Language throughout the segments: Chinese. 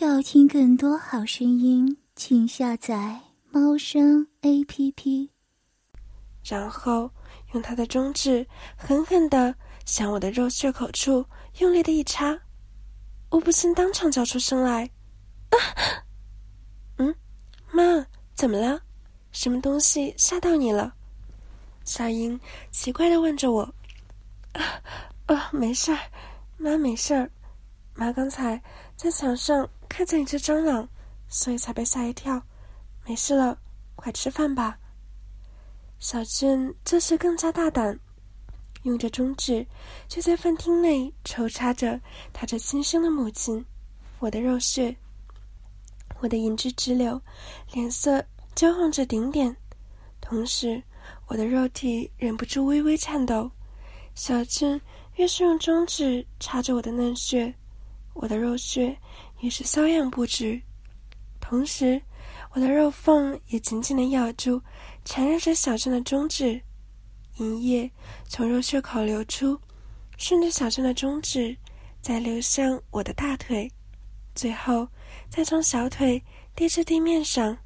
要听更多好声音，请下载猫声 A P P。然后用他的中指狠狠的向我的肉穴口处用力的一插，我不禁当场叫出声来：“啊！嗯，妈，怎么了？什么东西吓到你了？”小英奇怪的问着我：“啊啊，没事儿，妈没事儿，妈刚才在墙上。”看见一只蟑螂，所以才被吓一跳。没事了，快吃饭吧。小俊这时更加大胆，用着中指就在饭厅内抽插着他这亲生的母亲，我的肉穴。我的银汁直流，脸色焦红着顶点，同时我的肉体忍不住微微颤抖。小俊越是用中指插着我的嫩穴，我的肉穴。也是瘙痒不止，同时，我的肉缝也紧紧的咬住，缠绕着小镇的中指，银液从肉穴口流出，顺着小镇的中指，再流向我的大腿，最后再从小腿滴至地面上。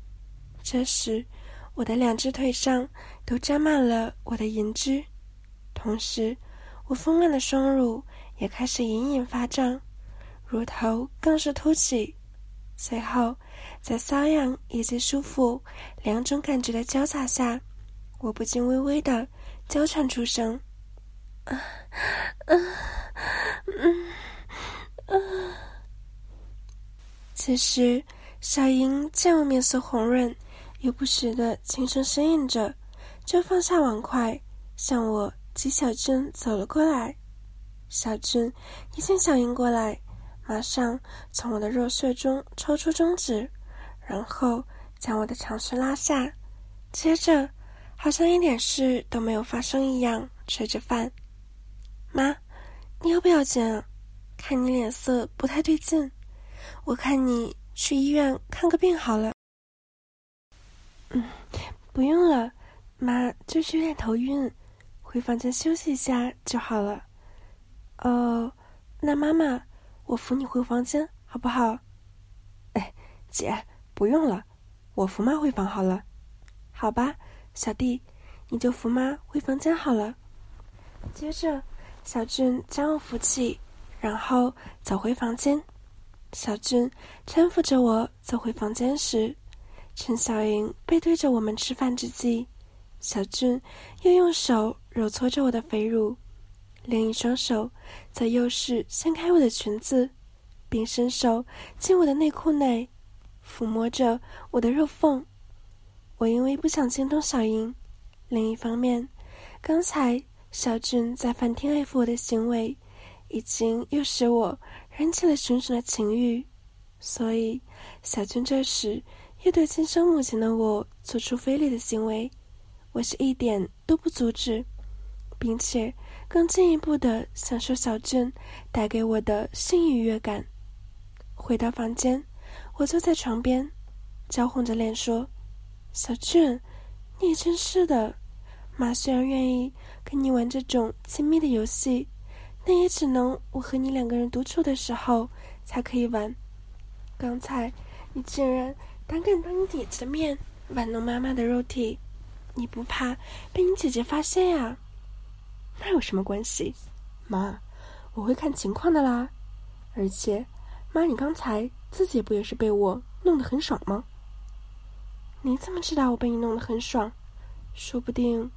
这时，我的两只腿上都沾满了我的银汁，同时，我丰满的双乳也开始隐隐发胀。乳头更是凸起，随后在瘙痒以及舒服两种感觉的交杂下，我不禁微微的娇喘出声：“啊，”此时，小英见我面色红润，又不时的轻声呻吟着，就放下碗筷，向我及小俊走了过来。小俊一见小英过来。马上从我的肉穴中抽出中指，然后将我的长靴拉下，接着好像一点事都没有发生一样吃着饭。妈，你要不要紧啊？看你脸色不太对劲，我看你去医院看个病好了。嗯，不用了，妈就是有点头晕，回房间休息一下就好了。哦，那妈妈。我扶你回房间，好不好？哎，姐，不用了，我扶妈回房好了。好吧，小弟，你就扶妈回房间好了。接着，小俊将我扶起，然后走回房间。小俊搀扶着我走回房间时，陈小莹背对着我们吃饭之际，小俊又用手揉搓着我的肥乳。另一双手则又是掀开我的裙子，并伸手进我的内裤内，抚摸着我的肉缝。我因为不想惊动小英，另一方面，刚才小俊在饭厅爱抚我的行为，已经又使我燃起了熊熊的情欲，所以小俊这时又对亲生母亲的我做出非礼的行为，我是一点都不阻止，并且。更进一步的享受小俊带给我的性愉悦感。回到房间，我坐在床边，娇红着脸说：“小俊，你也真是的。妈虽然愿意跟你玩这种亲密的游戏，那也只能我和你两个人独处的时候才可以玩。刚才你竟然胆敢当你姐姐的面玩弄妈妈的肉体，你不怕被你姐姐发现呀？”那有什么关系，妈，我会看情况的啦。而且，妈，你刚才自己不也是被我弄得很爽吗？你怎么知道我被你弄得很爽？说不定，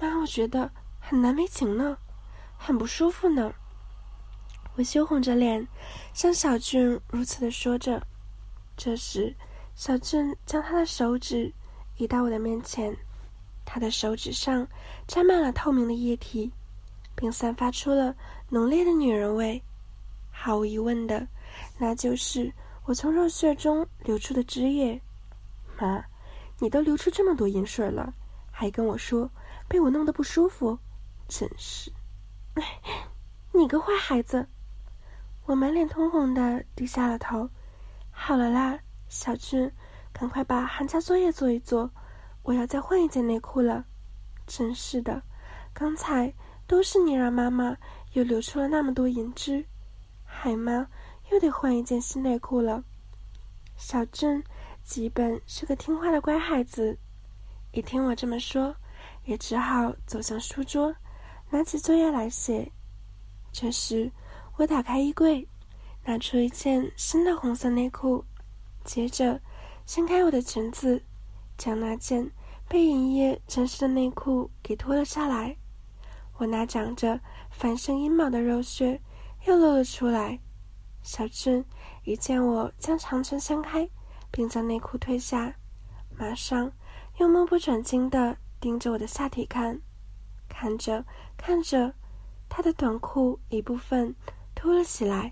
妈，我觉得很难为情呢，很不舒服呢。我羞红着脸，向小俊如此的说着。这时，小俊将他的手指移到我的面前，他的手指上沾满了透明的液体。并散发出了浓烈的女人味，毫无疑问的，那就是我从肉穴中流出的汁液。妈，你都流出这么多银水了，还跟我说被我弄得不舒服，真是…… 你个坏孩子！我满脸通红的低下了头。好了啦，小俊，赶快把寒假作业做一做，我要再换一件内裤了。真是的，刚才……都是你让妈妈又流出了那么多银汁，海妈又得换一件新内裤了。小郑基本是个听话的乖孩子，一听我这么说，也只好走向书桌，拿起作业来写。这时，我打开衣柜，拿出一件新的红色内裤，接着掀开我的裙子，将那件被银液沾湿的内裤给脱了下来。我那长着繁盛阴毛的肉穴又露了出来。小俊一见我将长裙掀开，并将内裤褪下，马上又目不转睛地盯着我的下体看，看着看着。他的短裤一部分凸了起来，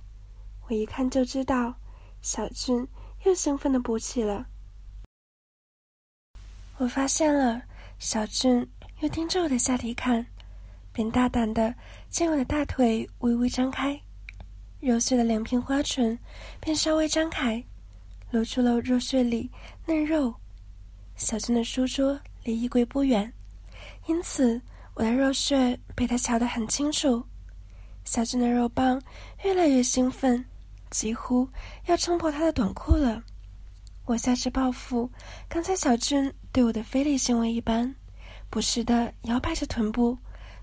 我一看就知道，小俊又兴奋的勃起了。我发现了，小俊又盯着我的下体看，便大胆的将我的大腿微微张开，肉碎的两片花唇便稍微张开，露出了肉穴里嫩肉。小俊的书桌离衣柜不远，因此。我的肉穴被他瞧得很清楚，小俊的肉棒越来越兴奋，几乎要撑破他的短裤了。我下肢报复刚才小俊对我的非礼行为一般，不时地摇摆着臀部，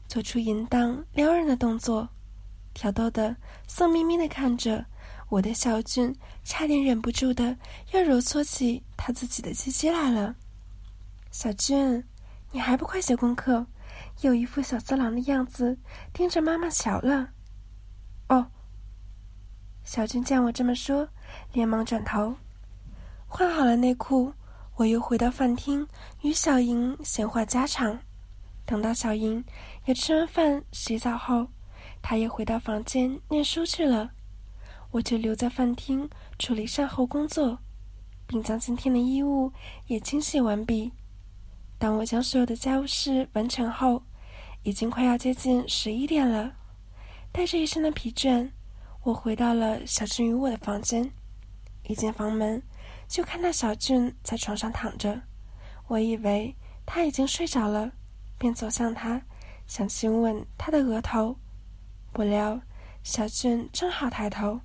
做出淫荡撩人的动作，挑逗的色眯眯的看着我的小俊，差点忍不住的要揉搓起他自己的鸡鸡来了。小俊，你还不快写功课？有一副小色狼的样子，盯着妈妈瞧了。哦，小俊见我这么说，连忙转头，换好了内裤，我又回到饭厅与小莹闲话家常。等到小莹也吃完饭、洗澡后，他也回到房间念书去了，我就留在饭厅处理善后工作，并将今天的衣物也清洗完毕。当我将所有的家务事完成后，已经快要接近十一点了。带着一身的疲倦，我回到了小俊与我的房间。一进房门，就看到小俊在床上躺着。我以为他已经睡着了，便走向他，想亲吻他的额头。不料，小俊正好抬头，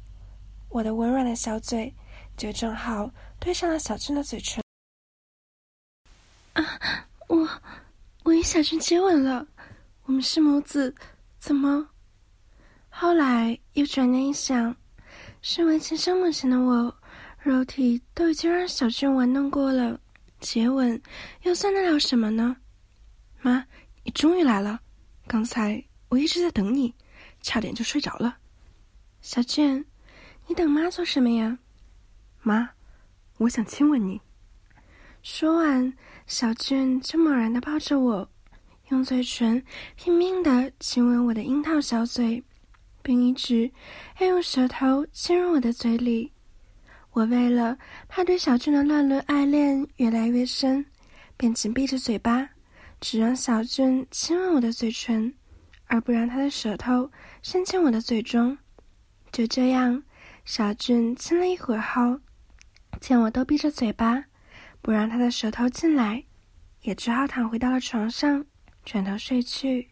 我的温软的小嘴就正好对上了小俊的嘴唇。啊！我，我与小俊接吻了，我们是母子，怎么？后来又转念一想，身为亲生母亲的我，肉体都已经让小俊玩弄过了，接吻又算得了什么呢？妈，你终于来了，刚才我一直在等你，差点就睡着了。小俊，你等妈做什么呀？妈，我想亲吻你。说完。小俊就猛然的抱着我，用嘴唇拼命的亲吻我的樱桃小嘴，并一直要用舌头侵入我的嘴里。我为了怕对小俊的乱伦爱恋越来越深，便紧闭着嘴巴，只让小俊亲吻我的嘴唇，而不让他的舌头伸进我的嘴中。就这样，小俊亲了一会儿后，见我都闭着嘴巴。不让他的舌头进来，也只好躺回到了床上，转头睡去。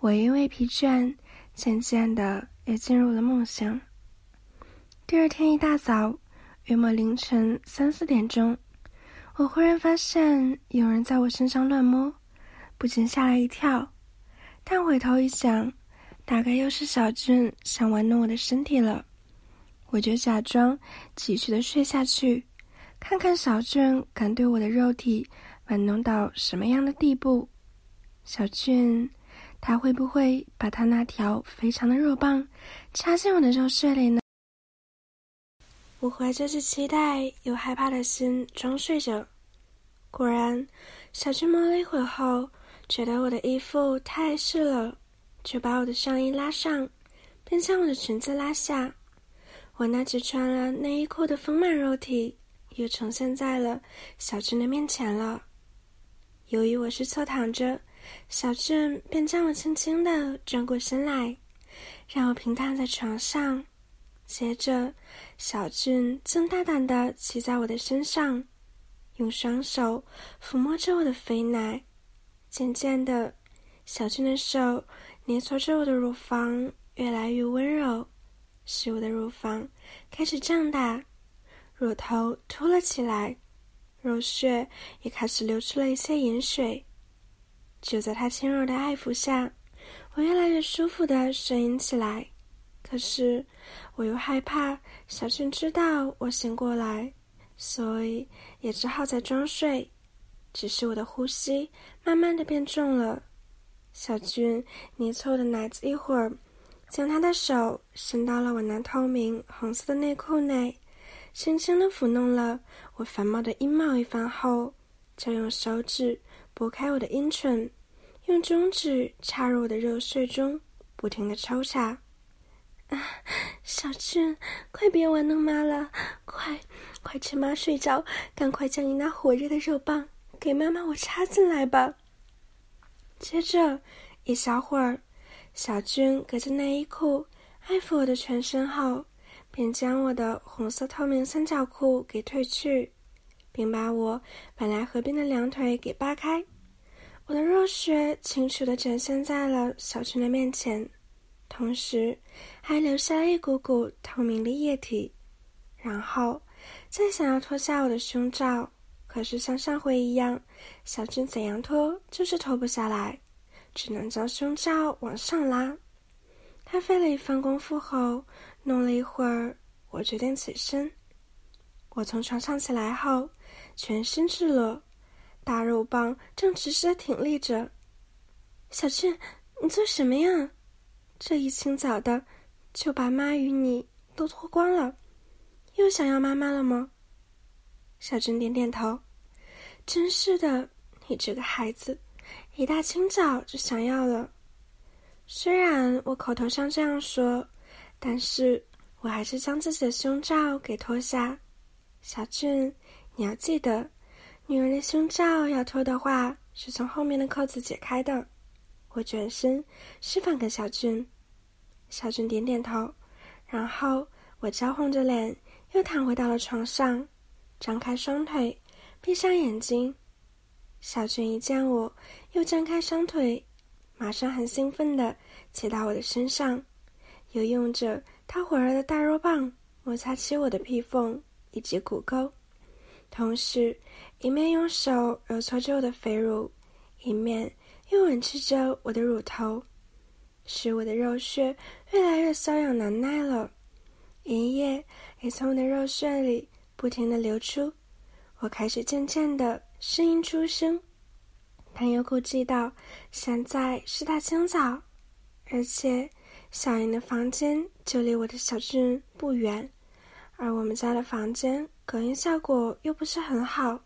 我因为疲倦，渐渐的也进入了梦乡。第二天一大早，约莫凌晨三四点钟，我忽然发现有人在我身上乱摸，不禁吓了一跳。但回头一想，大概又是小俊想玩弄我的身体了，我就假装继续的睡下去。看看小俊敢对我的肉体玩弄到什么样的地步，小俊，他会不会把他那条肥长的肉棒插进我的肉穴里呢？我怀着着期待又害怕的心装睡着，果然，小俊摸了一会后，觉得我的衣服太湿了，就把我的上衣拉上，并将我的裙子拉下，我那只穿了内衣裤的丰满肉体。又呈现在了小俊的面前了。由于我是侧躺着，小俊便将我轻轻的转过身来，让我平躺在床上。接着，小俊正大胆的骑在我的身上，用双手抚摸着我的肥奶。渐渐的，小俊的手捏搓着我的乳房，越来越温柔，使我的乳房开始胀大。乳头凸了起来，肉穴也开始流出了一些盐水。就在他轻柔的爱抚下，我越来越舒服的呻吟起来。可是我又害怕小俊知道我醒过来，所以也只好再装睡。只是我的呼吸慢慢的变重了。小俊捏凑的奶子一会儿，将他的手伸到了我那透明红色的内裤内，轻轻的抚弄了我繁茂的阴毛一番后，就用手指拨开我的阴唇，用中指插入我的肉穴中，不停的抽插。啊，小俊，快别玩弄妈了，快，快趁妈睡着，赶快将你那火热的肉棒给妈妈我插进来吧。接着一小会儿，小俊隔着内衣裤爱抚我的全身后，便将我的红色透明三角裤给褪去，并把我本来合并的两腿给扒开。我的热血清楚地展现在了小军的面前，同时还留下一股股透明的液体。然后再想要脱下我的胸罩。可是像上回一样，小俊怎样脱就是脱不下来，只能将胸罩往上拉。他费了一番功夫后，弄了一会儿，我决定起身。我从床上起来后，全身赤裸，大肉棒正直直的挺立着。小俊，你做什么呀？这一清早的，就把妈与你都脱光了，又想要妈妈了吗？小俊点点头，真是的，你这个孩子，一大清早就想要了。虽然我口头上这样说，但是我还是将自己的胸罩给脱下。小俊，你要记得，女人的胸罩要脱的话，是从后面的扣子解开的。我转身示范给小俊，小俊点点头，然后我娇红着脸又躺回到了床上。张开双腿，闭上眼睛。小俊一见我又张开双腿，马上很兴奋地骑到我的身上，又用着他火热的大肉棒摩擦起我的屁缝以及骨沟，同时一面用手揉搓着我的肥乳，一面又吻吃着我的乳头，使我的肉穴越来越瘙痒难耐了，爷爷也从我的肉穴里。不停的流出，我开始渐渐的声音出声，但又顾忌到现在是大清早，而且小英的房间就离我的小镇不远，而我们家的房间隔音效果又不是很好，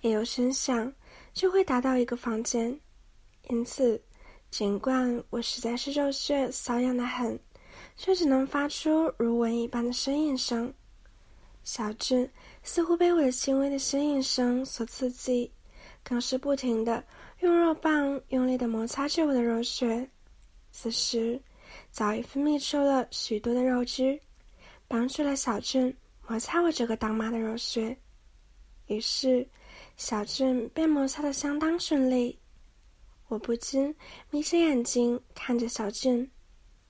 一有声响就会打到一个房间，因此尽管我实在是肉血瘙痒的很，却只能发出如蚊一般的呻吟声。小俊似乎被我的轻微的呻吟声所刺激，更是不停的用肉棒用力的摩擦着我的肉穴。此时，早已分泌出了许多的肉汁，帮助了小俊摩擦我这个当妈的肉穴。于是，小俊便摩擦的相当顺利。我不禁眯着眼睛看着小俊，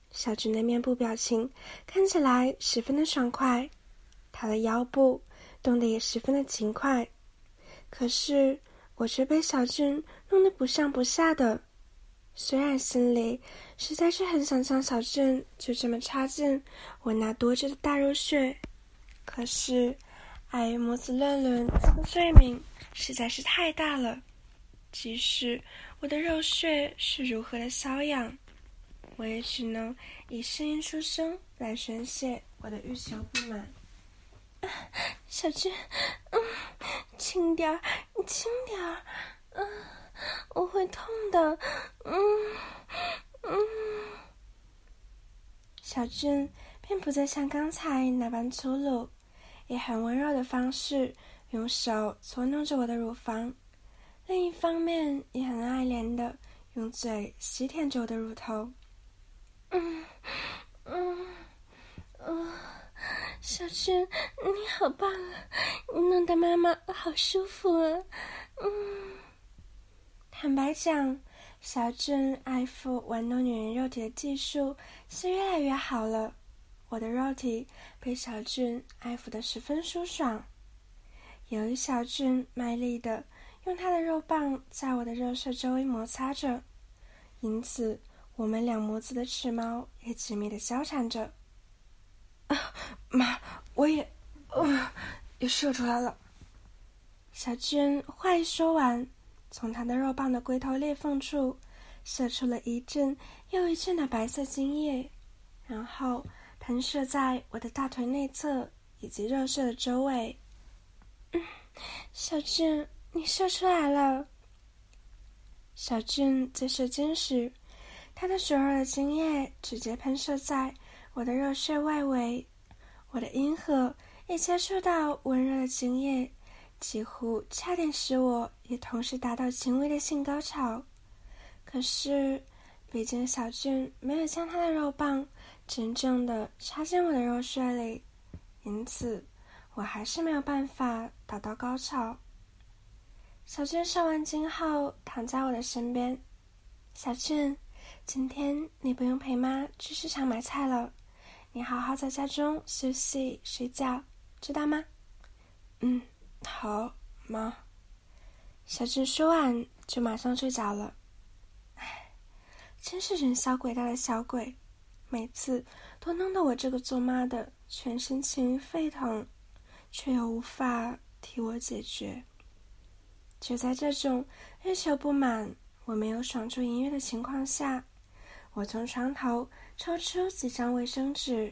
小俊的面部表情看起来十分的爽快。他的腰部动得也十分的勤快，可是我却被小俊弄得不上不下的。虽然心里实在是很想将小俊就这么插进我那多汁的大肉穴，可是碍于母子乱伦的罪名实在是太大了。即使我的肉穴是如何的瘙痒，我也只能以声音出声来宣泄我的欲求不满。小俊，嗯，轻点儿，你轻点儿，嗯，我会痛的，嗯嗯。小俊并不再像刚才那般粗鲁，也很温柔的方式用手搓弄着我的乳房，另一方面也很爱怜的用嘴吸舔着我的乳头，嗯嗯嗯。小俊，你好棒啊！你弄得妈妈好舒服啊。嗯，坦白讲，小俊爱抚玩弄女人肉体的技术是越来越好了。我的肉体被小俊爱抚得十分舒爽。由于小俊卖力的用他的肉棒在我的肉色周围摩擦着，因此我们两母子的齿毛也紧密的交缠着。妈，我也，呃，也射出来了。小俊话一说完，从他的肉棒的龟头裂缝处射出了一阵又一阵的白色精液，然后喷射在我的大腿内侧以及肉色的周围。小俊，你射出来了。小俊在射精时，他的所有的精液直接喷射在我的肉穴外围，我的阴核也接触到温热的精液，几乎差点使我也同时达到轻微的性高潮。可是，毕竟小俊没有将他的肉棒真正的插进我的肉穴里，因此。我还是没有办法达到高潮。小俊上完精后躺在我的身边。小俊，今天你不用陪妈去市场买菜了，你好好在家中休息睡觉，知道吗？嗯，好，妈。小智说完就马上睡着了。唉，真是人小鬼大的小鬼，每次都弄得我这个做妈的全身情欲沸腾。却又无法替我解决。就在这种欲求不满、我没有爽出音乐的情况下，我从床头抽出几张卫生纸，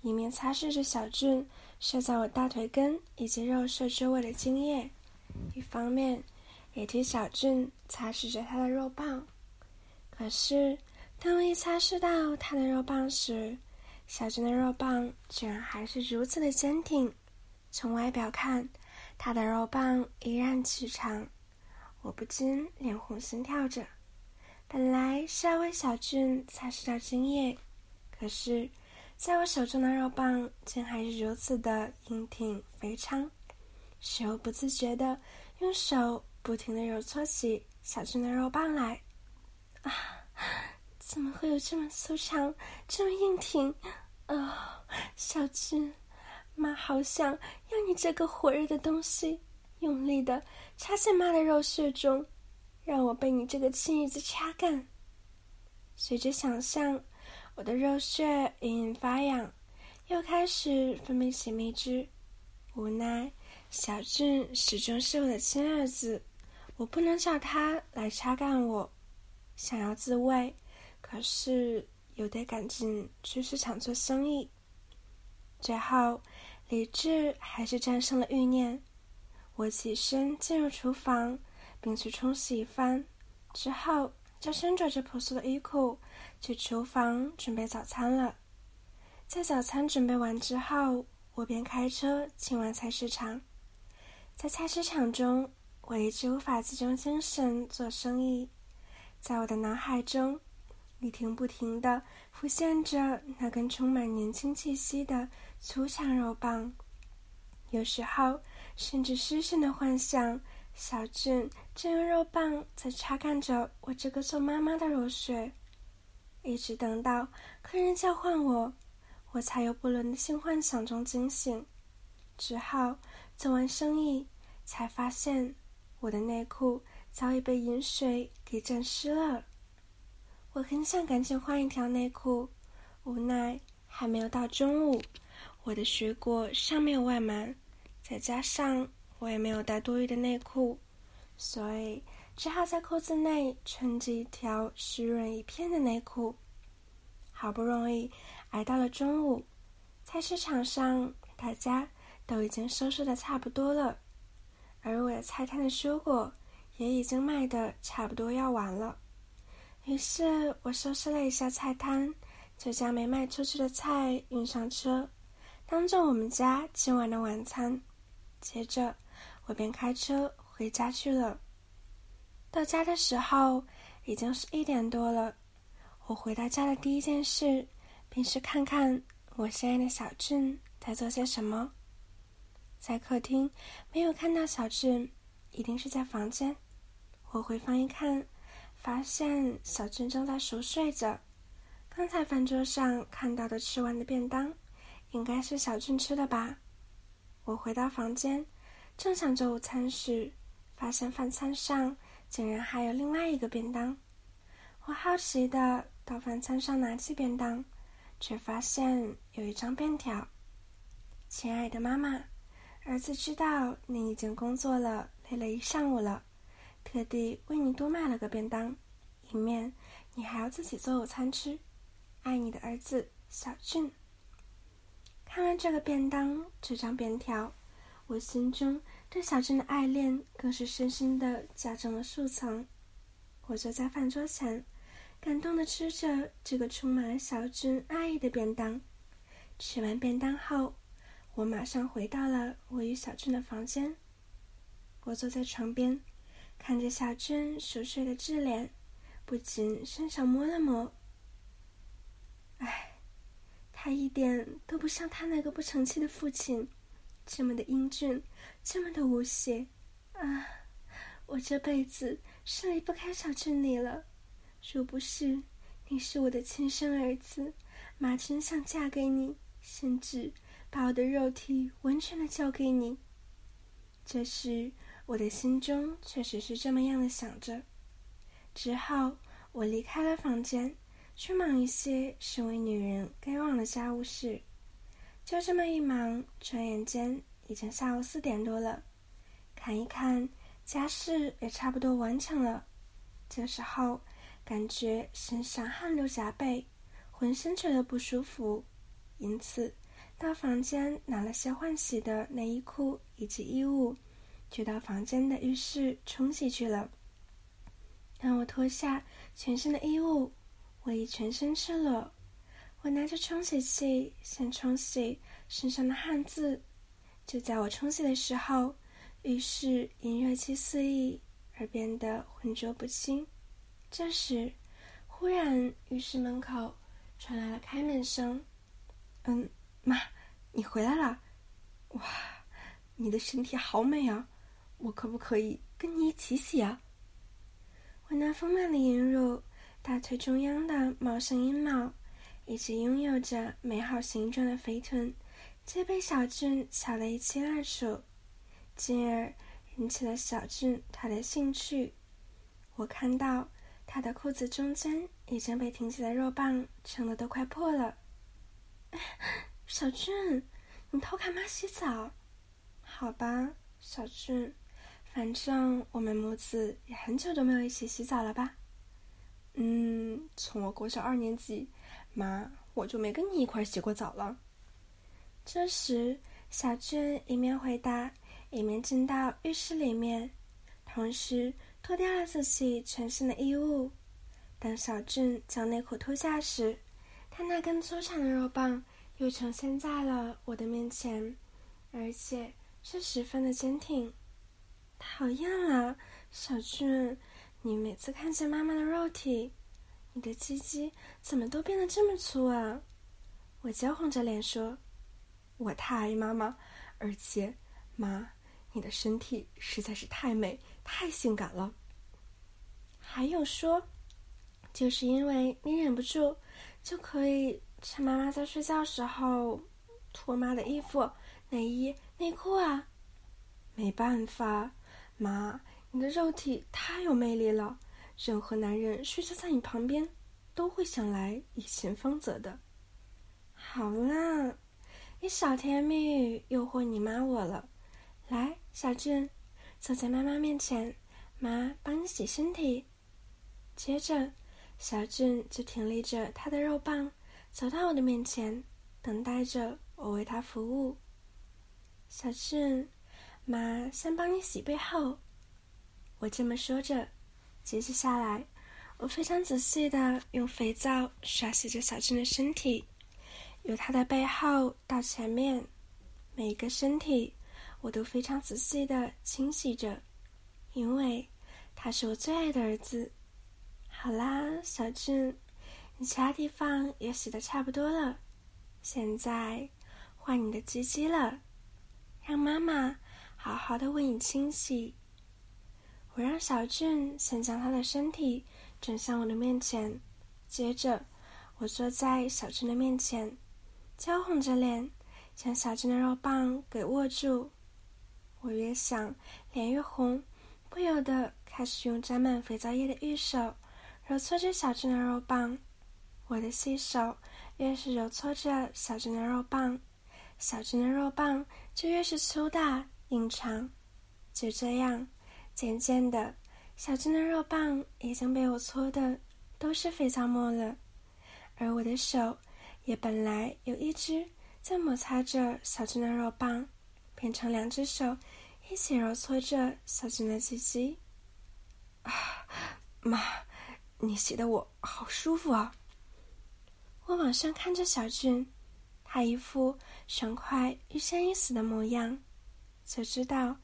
一面擦拭着小俊射在我大腿根以及肉色周围的精液，一方面也替小俊擦拭着他的肉棒。可是，当我一擦拭到他的肉棒时，小俊的肉棒居然还是如此的坚挺。从外表看，他的肉棒依然曲长，我不禁脸红心跳着。本来是要为小俊擦拭掉精液，可是，在我手中的肉棒竟还是如此的硬挺肥长，使我不自觉的用手不停的揉搓起小俊的肉棒来。啊，怎么会有这么粗长、这么硬挺？啊，小俊！妈好想要你这个火热的东西，用力的插进妈的肉穴中，让我被你这个青鱼子掐干。随着想象，我的肉穴隐隐发痒，又开始分泌血蜜汁。无奈，小俊始终是我的亲儿子，我不能叫他来掐干我。想要自慰，可是又得赶紧去市场做生意。最后。理智还是战胜了欲念。我起身进入厨房，并去冲洗一番，之后就身着着朴素的衣裤去厨房准备早餐了。在早餐准备完之后，我便开车前往菜市场。在菜市场中，我一直无法集中精神做生意，在我的脑海中。一停不停的浮现着那根充满年轻气息的粗长肉棒，有时候甚至失神的幻想小俊正用肉棒在擦干着我这个做妈妈的肉穴，一直等到客人叫唤我，我才由不伦的性幻想中惊醒，之后做完生意，才发现我的内裤早已被饮水给沾湿了。我很想赶紧换一条内裤，无奈还没有到中午，我的水果尚没有外满，再加上我也没有带多余的内裤，所以只好在裤子内穿着一条湿润一片的内裤。好不容易挨到了中午，菜市场上大家都已经收拾的差不多了，而我的菜摊的蔬果也已经卖的差不多要完了。于是我收拾了一下菜摊，就将没卖出去的菜运上车，当做我们家今晚的晚餐。接着，我便开车回家去了。到家的时候已经是一点多了。我回到家的第一件事，便是看看我心爱的小俊在做些什么。在客厅没有看到小俊，一定是在房间。我回房一看。发现小俊正在熟睡着，刚才饭桌上看到的吃完的便当应该是小俊吃的吧。我回到房间，正想着午餐时，发现饭餐上竟然还有另外一个便当。我好奇的到饭餐上拿起便当，却发现有一张便条：“亲爱的妈妈，儿子知道你已经工作了，累了一上午了，特地为你多买了个便当，以免你还要自己做午餐吃。爱你的儿子小俊。”看完这个便当，这张便条，我心中对小俊的爱恋更是深深的加重了数层。我坐在饭桌前，感动的吃着这个充满了小俊爱意的便当。吃完便当后，我马上回到了我与小俊的房间。我坐在床边，看着小俊熟睡的稚脸，不禁伸手摸了摸。唉。他一点都不像他那个不成器的父亲，这么的英俊，这么的无邪，啊！我这辈子是离不开小俊你了。若不是你是我的亲生儿子，妈真想嫁给你，甚至把我的肉体完全的交给你。这时我的心中确实是这么样的想着。之后我离开了房间。去忙一些身为女人该忘的家务事，就这么一忙，转眼间已经下午四点多了。看一看家事也差不多完成了，这时候感觉身上汗流浃背，浑身觉得不舒服，因此到房间拿了些换洗的内衣裤以及衣物，就到房间的浴室冲洗去了。当我脱下全身的衣物。我已全身赤裸，我拿着冲洗器先冲洗身上的汗渍。就在我冲洗的时候，浴室因热气四溢而变得浑浊不清。这时，忽然浴室门口传来了开门声。“嗯，妈，你回来了！哇，你的身体好美啊！我可不可以跟你一起洗啊？”我那丰满的阴乳。大腿中央的茂盛阴毛，以及拥有着美好形状的肥臀，皆被小俊瞧得一清二楚，进而引起了小俊他的兴趣。我看到他的裤子中间已经被挺起的肉棒撑得都快破了。小俊，你偷看妈洗澡？好吧，小俊，反正我们母子也很久都没有一起洗澡了吧？嗯，从我国小二年级，妈，我就没跟你一块洗过澡了。这时，小俊一面回答，一面进到浴室里面，同时脱掉了自己全身的衣物。当小俊将内裤脱下时，他那根粗长的肉棒又呈现在了我的面前，而且是十分的坚挺。讨厌了，小俊。你每次看见妈妈的肉体，你的鸡鸡怎么都变得这么粗啊？我娇红着脸说：“我太爱妈妈，而且妈，你的身体实在是太美、太性感了。”还有说，就是因为你忍不住，就可以趁妈妈在睡觉时候脱妈的衣服、内衣、内裤啊。没办法，妈。你的肉体太有魅力了，任何男人睡着在你旁边，都会想来以前方泽的。好啦，你小甜蜜语诱惑你妈我了。来，小俊，坐在妈妈面前，妈帮你洗身体。接着，小俊就挺立着他的肉棒，走到我的面前，等待着我为他服务。小俊，妈先帮你洗背后。我这么说着，接着下来，我非常仔细的用肥皂刷洗着小俊的身体，由他的背后到前面，每一个身体我都非常仔细的清洗着，因为他是我最爱的儿子。好啦，小俊，你其他地方也洗的差不多了，现在换你的鸡鸡了，让妈妈好好的为你清洗。我让小俊先将他的身体转向我的面前，接着我坐在小俊的面前，娇红着脸，将小俊的肉棒给握住。我越想，脸越红，不由得开始用沾满肥皂液的玉手揉搓着小俊的肉棒。我的细手越是揉搓着小俊的肉棒，小俊的肉棒就越是粗大硬长。就这样，渐渐的，小俊的肉棒已经被我搓的都是肥皂沫了，而我的手也本来有一只在摩擦着小俊的肉棒，变成两只手一起揉搓着小俊的鸡鸡。啊，妈，你洗的我好舒服啊！我往上看着小俊，他一副爽快欲仙欲死的模样，就知道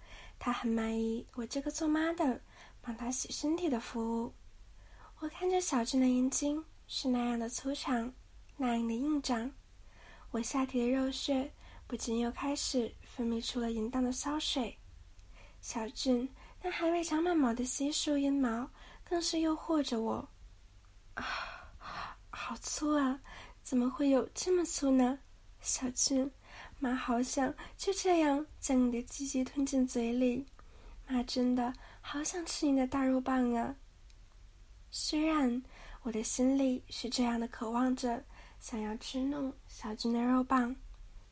他很满意我这个做妈的帮他洗身体的服务。我看着小俊的阴茎是那样的粗长，那样的硬长，我下体的肉穴不禁又开始分泌出了淫荡的骚水。小俊那还未长满毛的稀疏阴毛更是诱惑着我。啊！好粗啊！怎么会有这么粗呢？小俊，妈好想就这样将你的鸡鸡吞进嘴里，妈真的好想吃你的大肉棒啊！虽然我的心里是这样的渴望着，想要吃弄小俊的肉棒，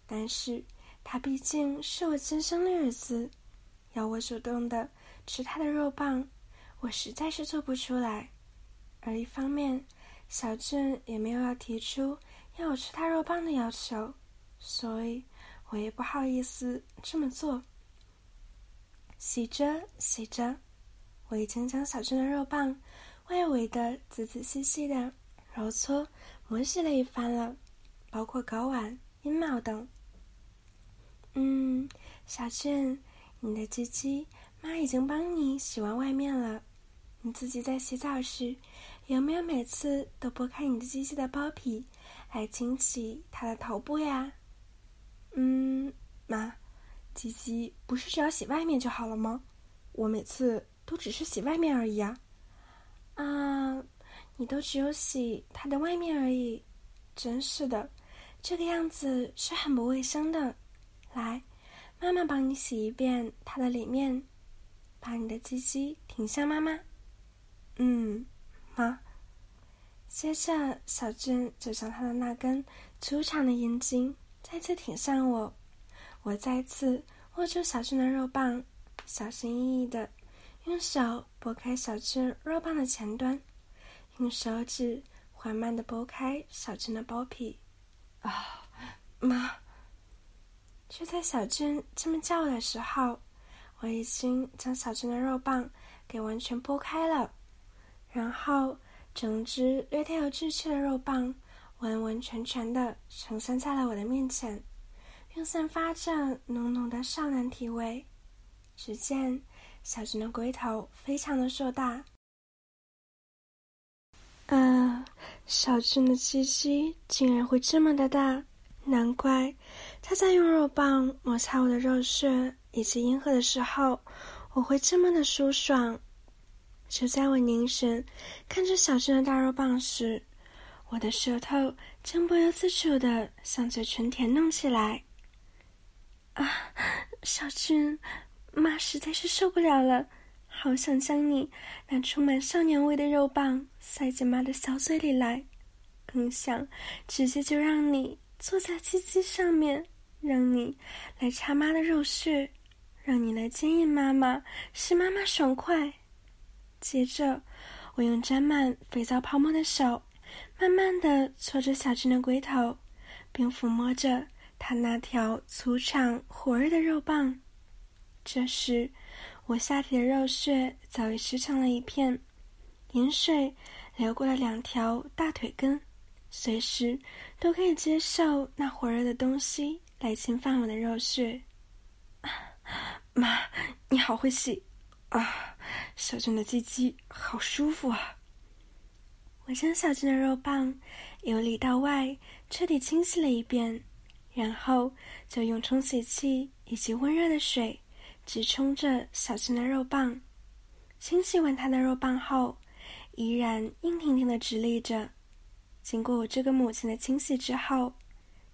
但是他毕竟是我亲生的儿子，要我主动的吃他的肉棒，我实在是做不出来。而一方面，小俊也没有要提出要我吃他肉棒的要求，所以我也不好意思这么做。洗着洗着，我已经将小俊的肉棒外围的仔仔细细的揉搓磨洗了一番了，包括睾丸、阴毛等。嗯，小俊，你的鸡鸡妈已经帮你洗完外面了，你自己在洗澡时。有没有每次都剥开你的鸡鸡的包皮，来清洗它的头部呀？嗯，妈，鸡鸡不是只要洗外面就好了吗？我每次都只是洗外面而已啊。啊，你都只有洗它的外面而已，真是的，这个样子是很不卫生的。来，妈妈帮你洗一遍它的里面，把你的鸡鸡挺向妈妈。嗯。妈？接着，小俊就将他的那根粗长的阴茎再次挺向我。我再次握住小俊的肉棒，小心翼翼的用手拨开小俊肉棒的前端，用手指缓慢的拨开小俊的包皮。啊，妈！就在小俊这么叫的时候，我已经将小俊的肉棒给完全拨开了。然后，整只略带有稚气的肉棒完完全全的呈现在了我的面前，并散发着浓浓的少男体味。只见小俊的龟头非常的硕大，啊，小俊的鸡鸡竟然会这么的大，难怪他在用肉棒摩擦我的肉穴以及阴核的时候，我会这么的舒爽。就在我凝神看着小俊的大肉棒时，我的舌头竟不由自主的向嘴唇舔弄起来。啊，小俊，妈实在是受不了了，好想将你那充满少年味的肉棒塞进妈的小嘴里来，更想直接就让你坐在鸡鸡上面，让你来插妈的肉穴，让你来接应妈妈，使妈妈爽快。接着，我用沾满肥皂泡沫的手，慢慢的搓着小俊的龟头，并抚摸着他那条粗长火热的肉棒。这时，我下体的肉穴早已湿成了一片，饮水流过了两条大腿根，随时都可以接受那火热的东西来侵犯我的肉穴。妈，你好会洗。啊，小俊的鸡鸡好舒服啊！我将小俊的肉棒由里到外彻底清洗了一遍，然后就用冲洗器以及温热的水直冲着小俊的肉棒。清洗完他的肉棒后，依然硬挺挺的直立着。经过我这个母亲的清洗之后，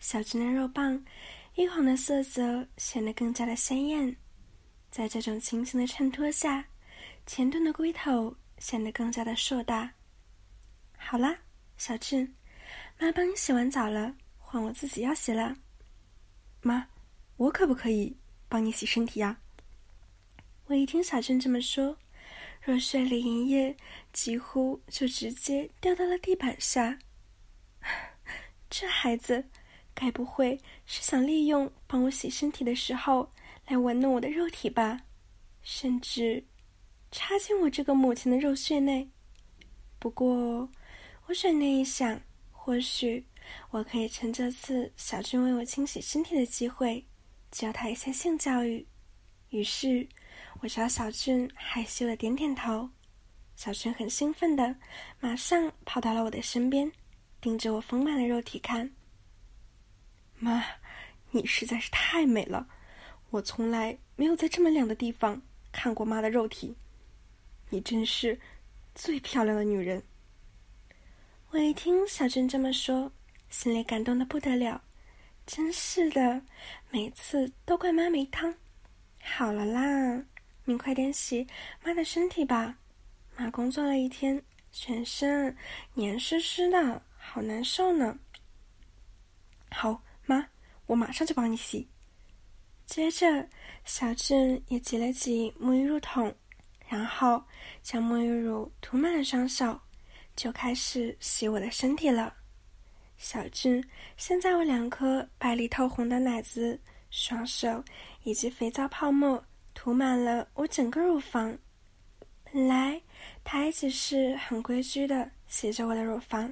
小俊的肉棒一红的色泽显得更加的鲜艳。在这种情形的衬托下，前端的龟头显得更加的硕大。好啦，小俊，妈帮你洗完澡了，换我自己要洗了。妈，我可不可以帮你洗身体呀？我一听小俊这么说，若血里银液几乎就直接掉到了地板下。这孩子，该不会是想利用帮我洗身体的时候来玩弄我的肉体吧？甚至插进我这个母亲的肉穴内？不过，我转念一想，或许我可以趁这次小俊为我清洗身体的机会，教他一些性教育。于是，我朝小俊害羞的点点头。小俊很兴奋的，马上跑到了我的身边。盯着我丰满的肉体看，妈，你实在是太美了，我从来没有在这么亮的地方看过妈的肉体，你真是最漂亮的女人。我一听小俊这么说，心里感动的不得了，真是的，每次都怪妈没汤。好了啦，你快点洗妈的身体吧，妈工作了一天，全身黏湿湿的。好难受呢。好，妈，我马上就帮你洗。接着，小俊也挤了挤沐浴乳桶，然后将沐浴乳涂满了双手，就开始洗我的身体了。小俊现在我两颗白里透红的奶子、双手以及肥皂泡沫涂满了我整个乳房。本来他一直是很规矩的洗着我的乳房。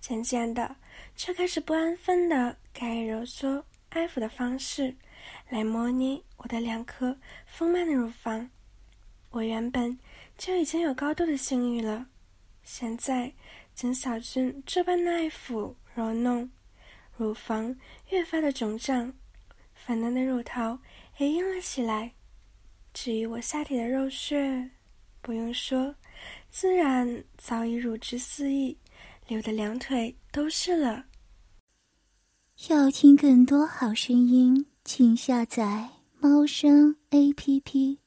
渐渐的，却开始不安分的改以揉搓、爱抚的方式来模拟我的两颗丰满的乳房。我原本就已经有高度的性欲了，现在经小俊这般的爱抚揉弄，乳房越发的肿胀，粉嫩的乳头也硬了起来。至于我下体的肉穴，不用说，自然早已乳汁四溢。流的两腿都是了。要听更多好声音，请下载猫声 A P P。